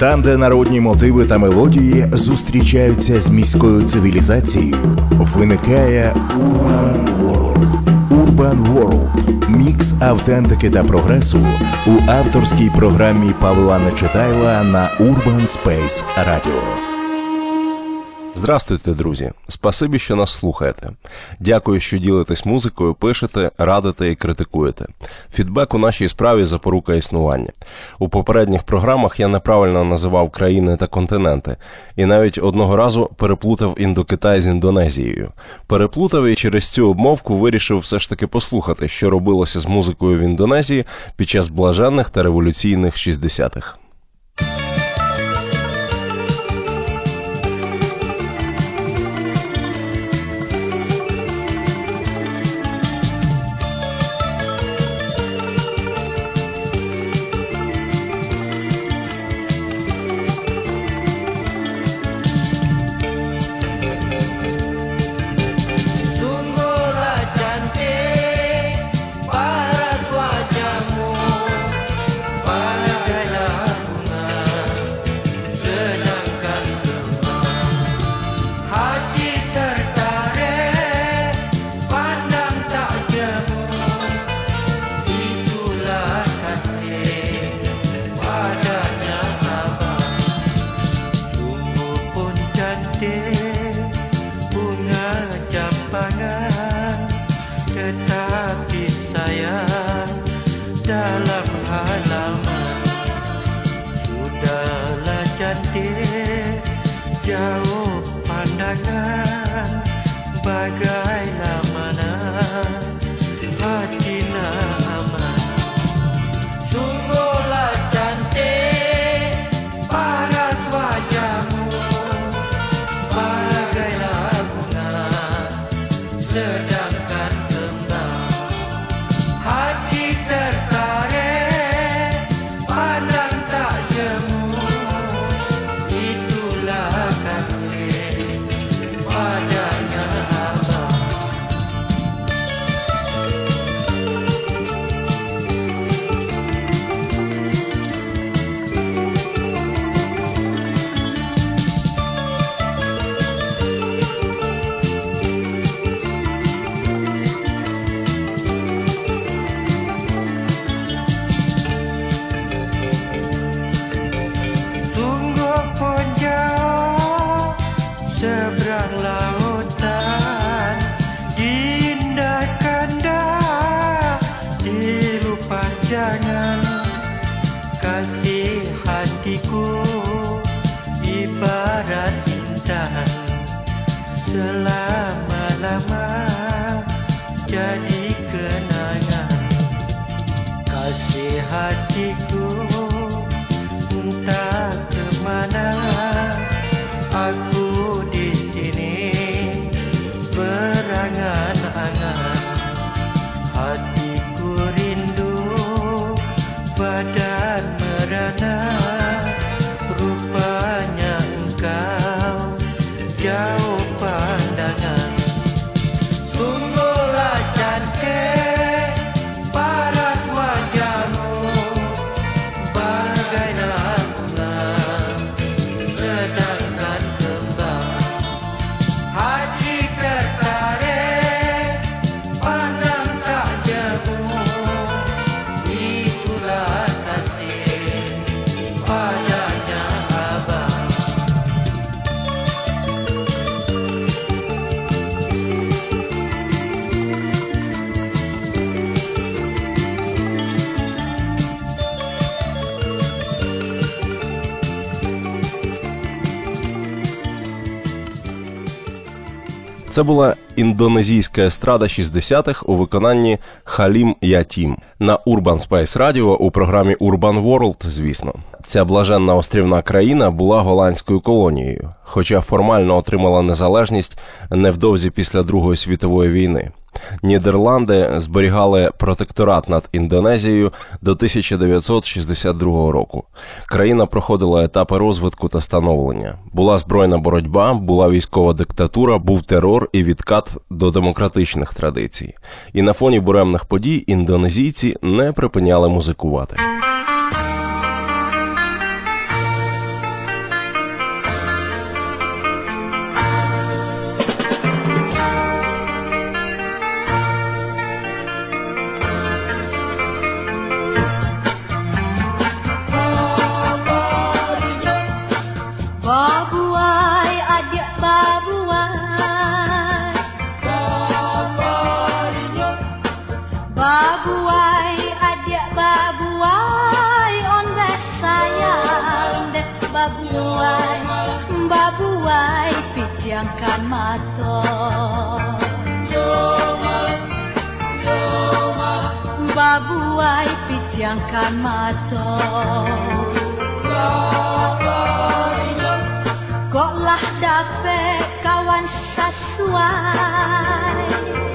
Там, де народні мотиви та мелодії зустрічаються з міською цивілізацією, виникає Urban World. Urban World – мікс автентики та прогресу у авторській програмі Павла Нечитайла на Urban Space Radio. Здрастуйте, друзі! Спасибі, що нас слухаєте. Дякую, що ділитесь музикою, пишете, радите і критикуєте. Фідбек у нашій справі запорука існування. У попередніх програмах я неправильно називав країни та континенти, і навіть одного разу переплутав індокитай з Індонезією. Переплутав і через цю обмовку вирішив все ж таки послухати, що робилося з музикою в Індонезії під час блаженних та революційних 60-х. jauh pandangan bagai Це була індонезійська естрада 60-х у виконанні Халім Ятім на Urban Space Radio у програмі Urban World, Звісно, ця блаженна острівна країна була голландською колонією, хоча формально отримала незалежність невдовзі після Другої світової війни. Нідерланди зберігали протекторат над Індонезією до 1962 року. Країна проходила етапи розвитку та становлення. Була збройна боротьба, була військова диктатура, був терор і відкат до демократичних традицій. І на фоні буремних подій індонезійці не припиняли музикувати. padangkan mata. Kok lah dapet kawan sesuai?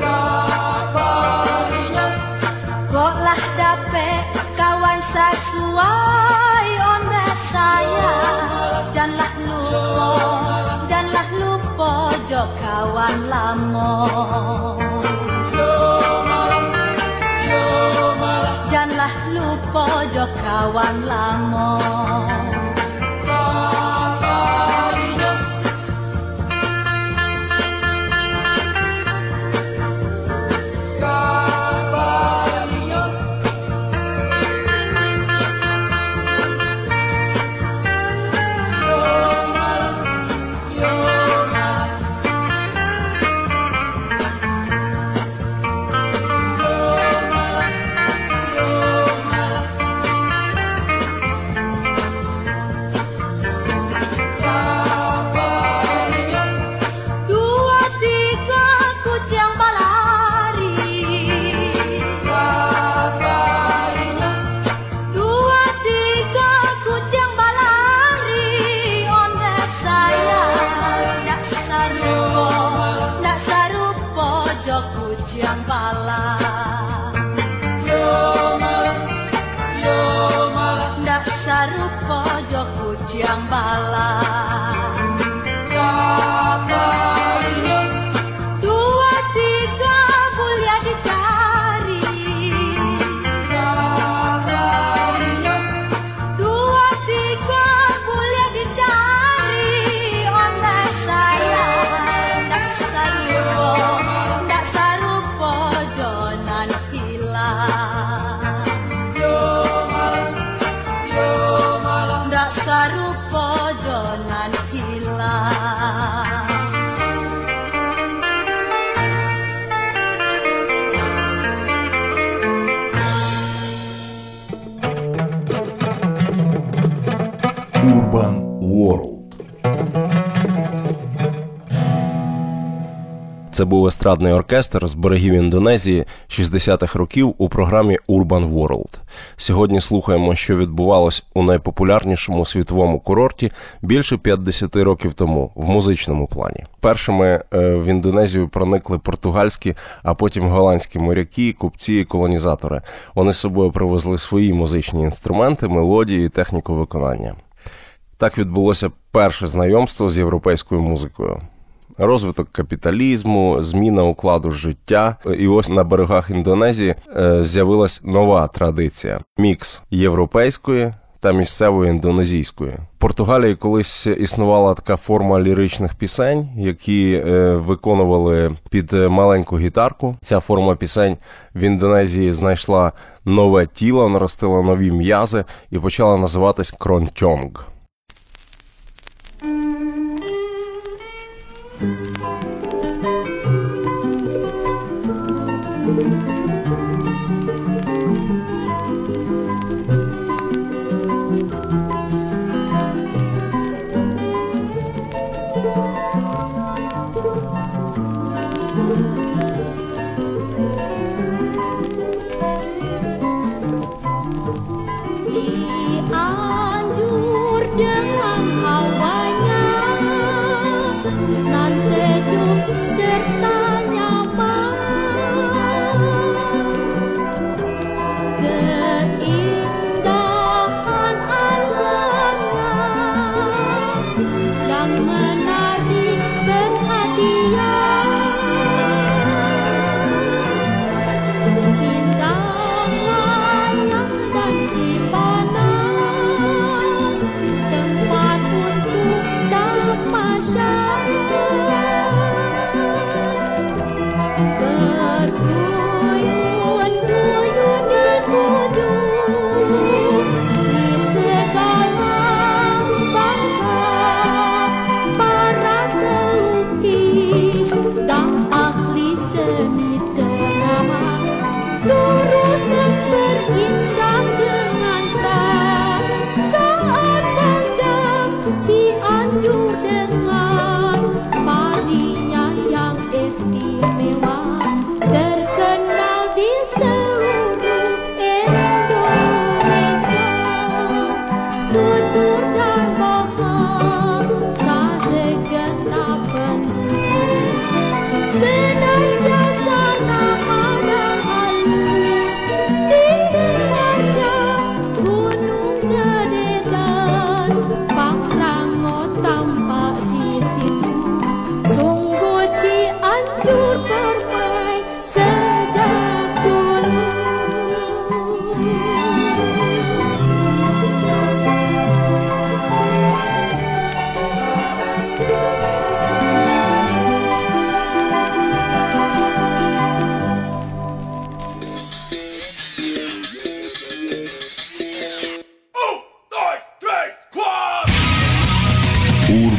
sasuai Kok lah dapet kawan sasuai Onda saya Janganlah lupa janganlah lupa jok kawan lama. วันหลัง Це був естрадний оркестр з берегів Індонезії 60-х років у програмі Urban World. Сьогодні слухаємо, що відбувалось у найпопулярнішому світовому курорті більше 50 років тому в музичному плані. Першими е, в Індонезію проникли португальські, а потім голландські моряки, купці і колонізатори. Вони з собою привезли свої музичні інструменти, мелодії і техніку виконання. Так відбулося перше знайомство з європейською музикою. Розвиток капіталізму, зміна укладу життя. І ось на берегах Індонезії е, з'явилась нова традиція: мікс європейської та місцевої індонезійської. В Португалії колись існувала така форма ліричних пісень, які е, виконували під маленьку гітарку. Ця форма пісень в Індонезії знайшла нове тіло, наростила нові м'язи і почала називатись крончонг.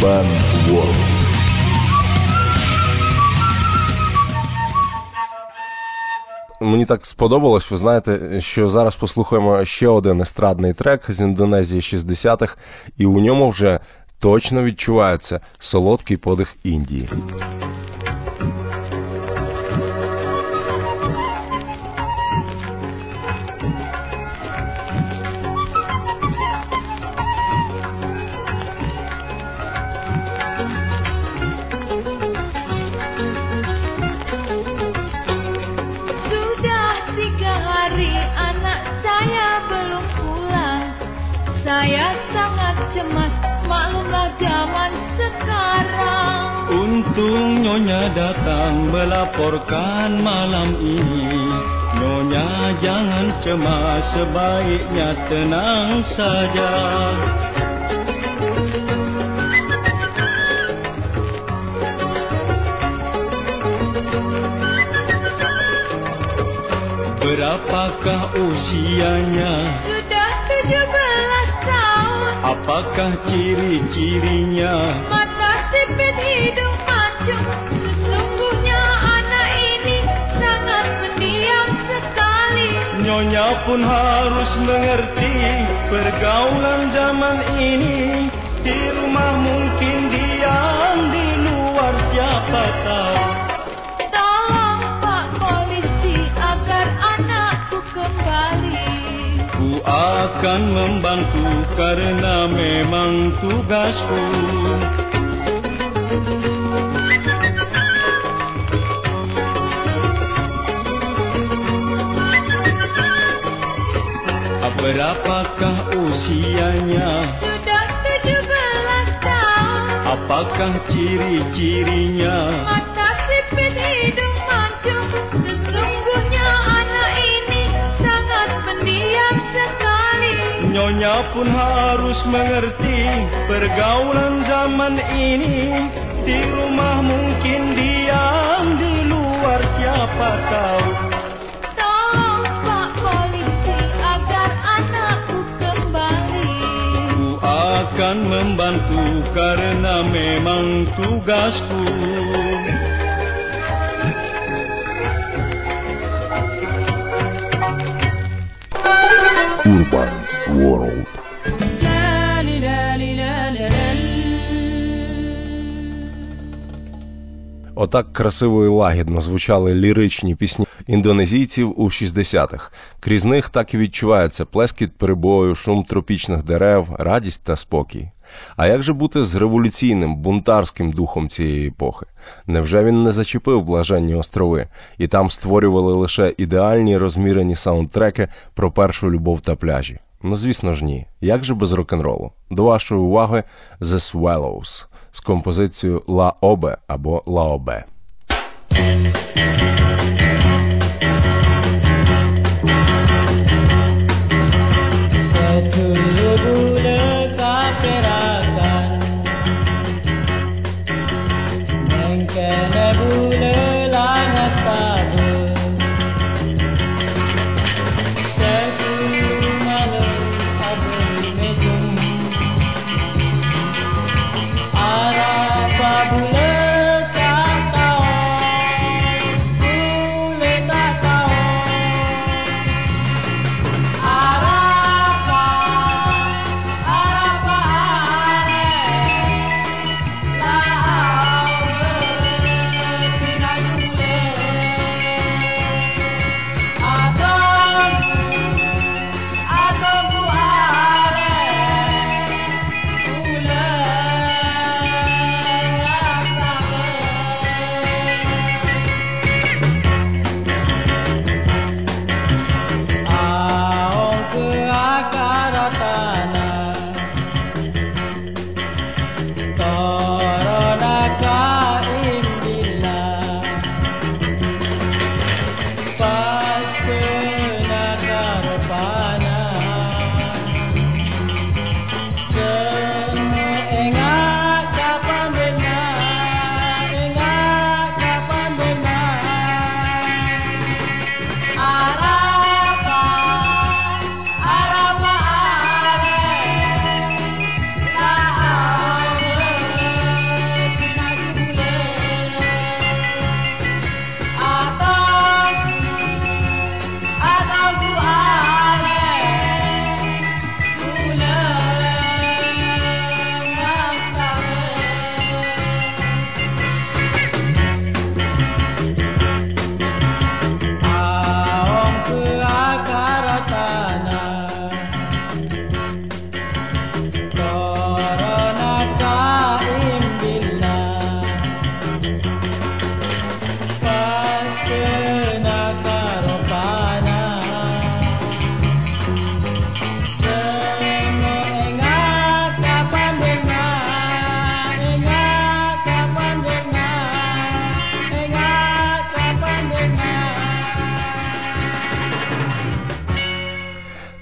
Urban World. Мені так сподобалось, ви знаєте, що зараз послухаємо ще один естрадний трек з Індонезії 60-х, і у ньому вже точно відчувається солодкий подих Індії. Saya sangat cemas Maklumlah zaman sekarang. Untung Nyonya datang melaporkan malam ini. Nyonya jangan cemas sebaiknya tenang saja. Berapakah usianya? Sudah 17 tahun Apakah ciri-cirinya? Mata sipit hidung mancung Sesungguhnya anak ini sangat pendiam sekali. Nyonya pun harus mengerti pergaulan zaman ini. Di rumah mungkin diam, di luar siapa tahu. Tolong Pak Polisi agar anakku kembali Ku akan membantu karena memang tugasku Berapakah usianya? Sudah 17 tahun Apakah ciri-cirinya? Mata Nyonya pun harus mengerti pergaulan zaman ini. Di rumah mungkin diam, di luar siapa tahu. Tolong Pak Polisi agar anakku kembali. Ku akan membantu karena memang tugasku. Urban World. Отак красиво і лагідно звучали ліричні пісні індонезійців у 60-х. Крізь них так і відчувається плескіт прибою, шум тропічних дерев, радість та спокій. А як же бути з революційним бунтарським духом цієї епохи? Невже він не зачепив блаженні острови, і там створювали лише ідеальні розмірені саундтреки про першу любов та пляжі? Ну звісно ж ні. Як же без рок-н-ролу? До вашої уваги The Swallows з композицією La Obe або La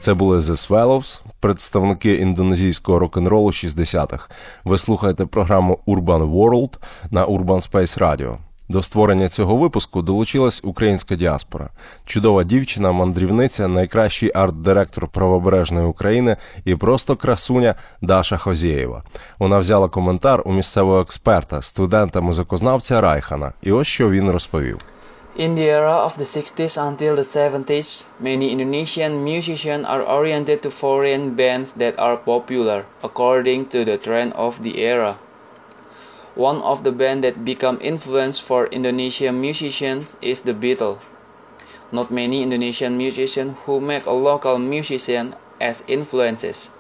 Це були The Swallows, представники індонезійського рок-н-ролу 60-х. Ви слухаєте програму Urban World на Urban Space Radio. До створення цього випуску долучилась українська діаспора. Чудова дівчина, мандрівниця, найкращий арт-директор правобережної України і просто красуня Даша Хозєєва. Вона взяла коментар у місцевого експерта, студента-музикознавця Райхана. І ось що він розповів. In the era of the 60s until the 70s, many Indonesian musicians are oriented to foreign bands that are popular according to the trend of the era. One of the bands that become influence for Indonesian musicians is the Beatles. Not many Indonesian musicians who make a local musician as influences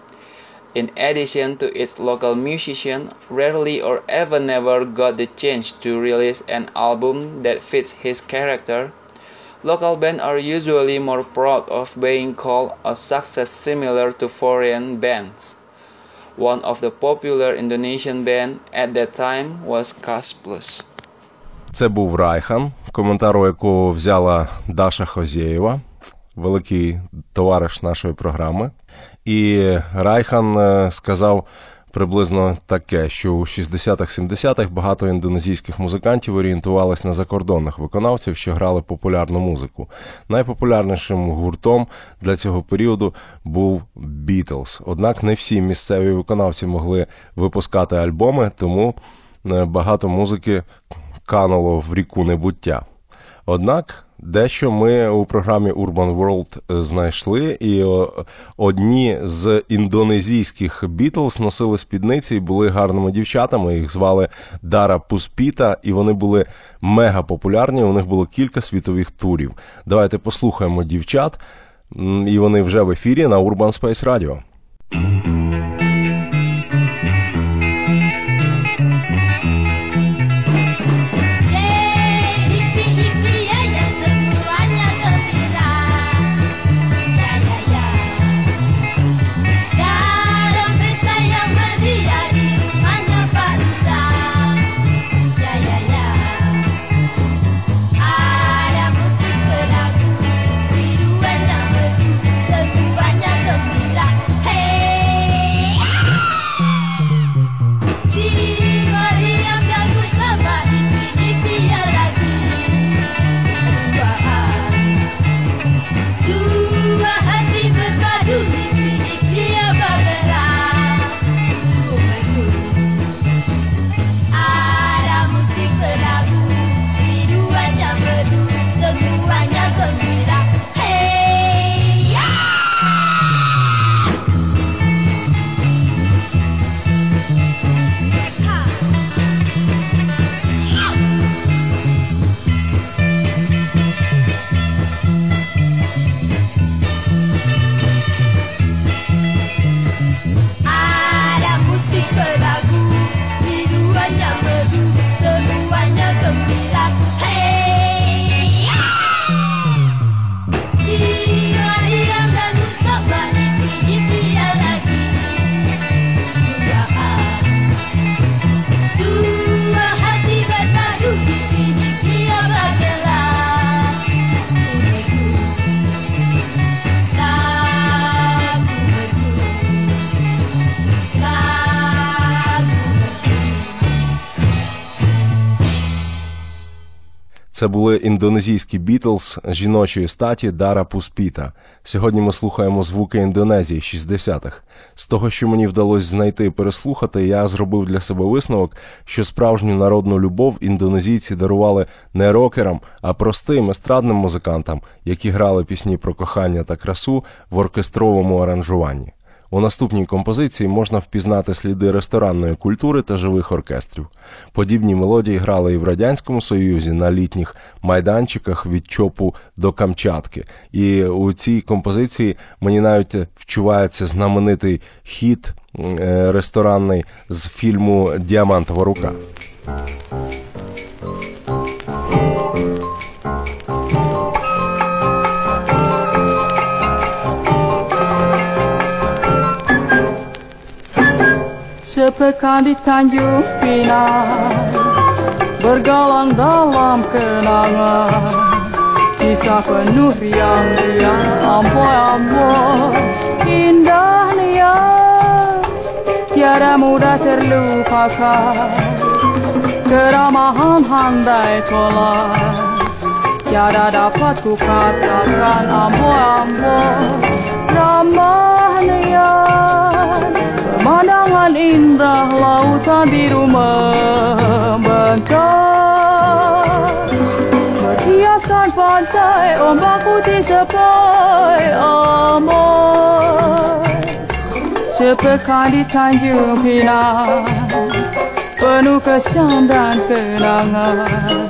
In addition to its local musician, rarely or ever never got the chance to release an album that fits his character. Local bands are usually more proud of being called a success similar to foreign bands. One of the popular Indonesian band at that time was Cas Plus. Це був Райхан, коментар у якого взяла Даша Хозєєва, великий товариш нашої програми. І Райхан е, сказав приблизно таке, що у 60-х-70-х багато індонезійських музикантів орієнтувались на закордонних виконавців, що грали популярну музику. Найпопулярнішим гуртом для цього періоду був Beatles. Однак не всі місцеві виконавці могли випускати альбоми, тому е, багато музики кануло в ріку небуття. Однак дещо ми у програмі Urban World знайшли, і одні з індонезійських Бітлз носили спідниці і були гарними дівчатами. Їх звали Дара Пуспіта, і вони були мега популярні. У них було кілька світових турів. Давайте послухаємо дівчат, і вони вже в ефірі на Urban Space Radio. Це були індонезійські Бітлз жіночої статі Дара Пуспіта. Сьогодні ми слухаємо звуки Індонезії 60-х. З того, що мені вдалося знайти і переслухати, я зробив для себе висновок, що справжню народну любов індонезійці дарували не рокерам, а простим естрадним музикантам, які грали пісні про кохання та красу в оркестровому аранжуванні. У наступній композиції можна впізнати сліди ресторанної культури та живих оркестрів. Подібні мелодії грали і в Радянському Союзі на літніх майданчиках від Чопу до Камчатки. І у цій композиції мені навіть вчувається знаменитий хіт е, ресторанний з фільму Діамантова рука. Sepekan di Tanjung Pinang Bergalang dalam kenangan. Kisah penuh riang-riang Amboi-amboi Indahnya Tiada mudah terlupakan Keramahan handai tolak. Tiada dapat ku katakan Amboi-amboi Ramahnya biru membentang Berhiaskan pantai Ombak putih sepoi Amor Sepekan di Tanjung Pinang Penuh kesan dan kenangan.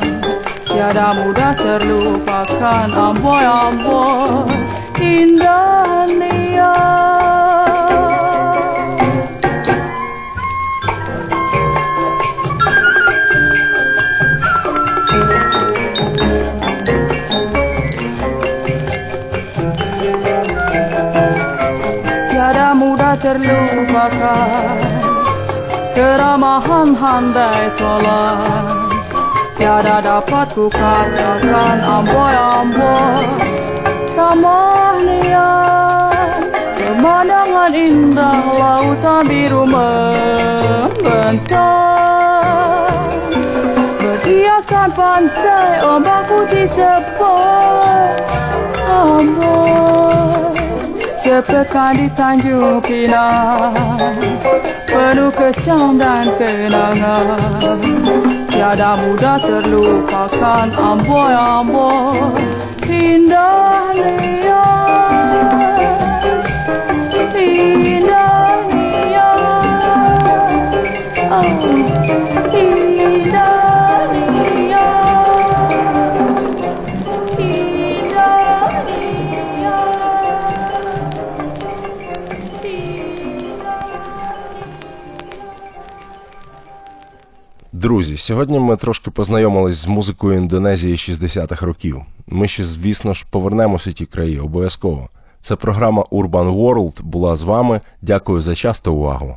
Tiada mudah terlupakan Amboi-amboi Indahnya Tiada Keramahan handai tolak. Tiada dapat ku katakan amboi-amboi Ramah niat. Pemandangan indah Lautan biru membentang. Berhiaskan pantai Ombak putih sepoi. Amboi Sepekan di Tanjung Pinang Penuh kesan dan kenangan. Tiada mudah terlupakan. Amboi-amboi Indah liat Indah liat oh, Indah Друзі, сьогодні ми трошки познайомились з музикою Індонезії 60-х років. Ми ще, звісно ж, повернемося ті краї обов'язково. Це програма Urban World була з вами. Дякую за час та увагу.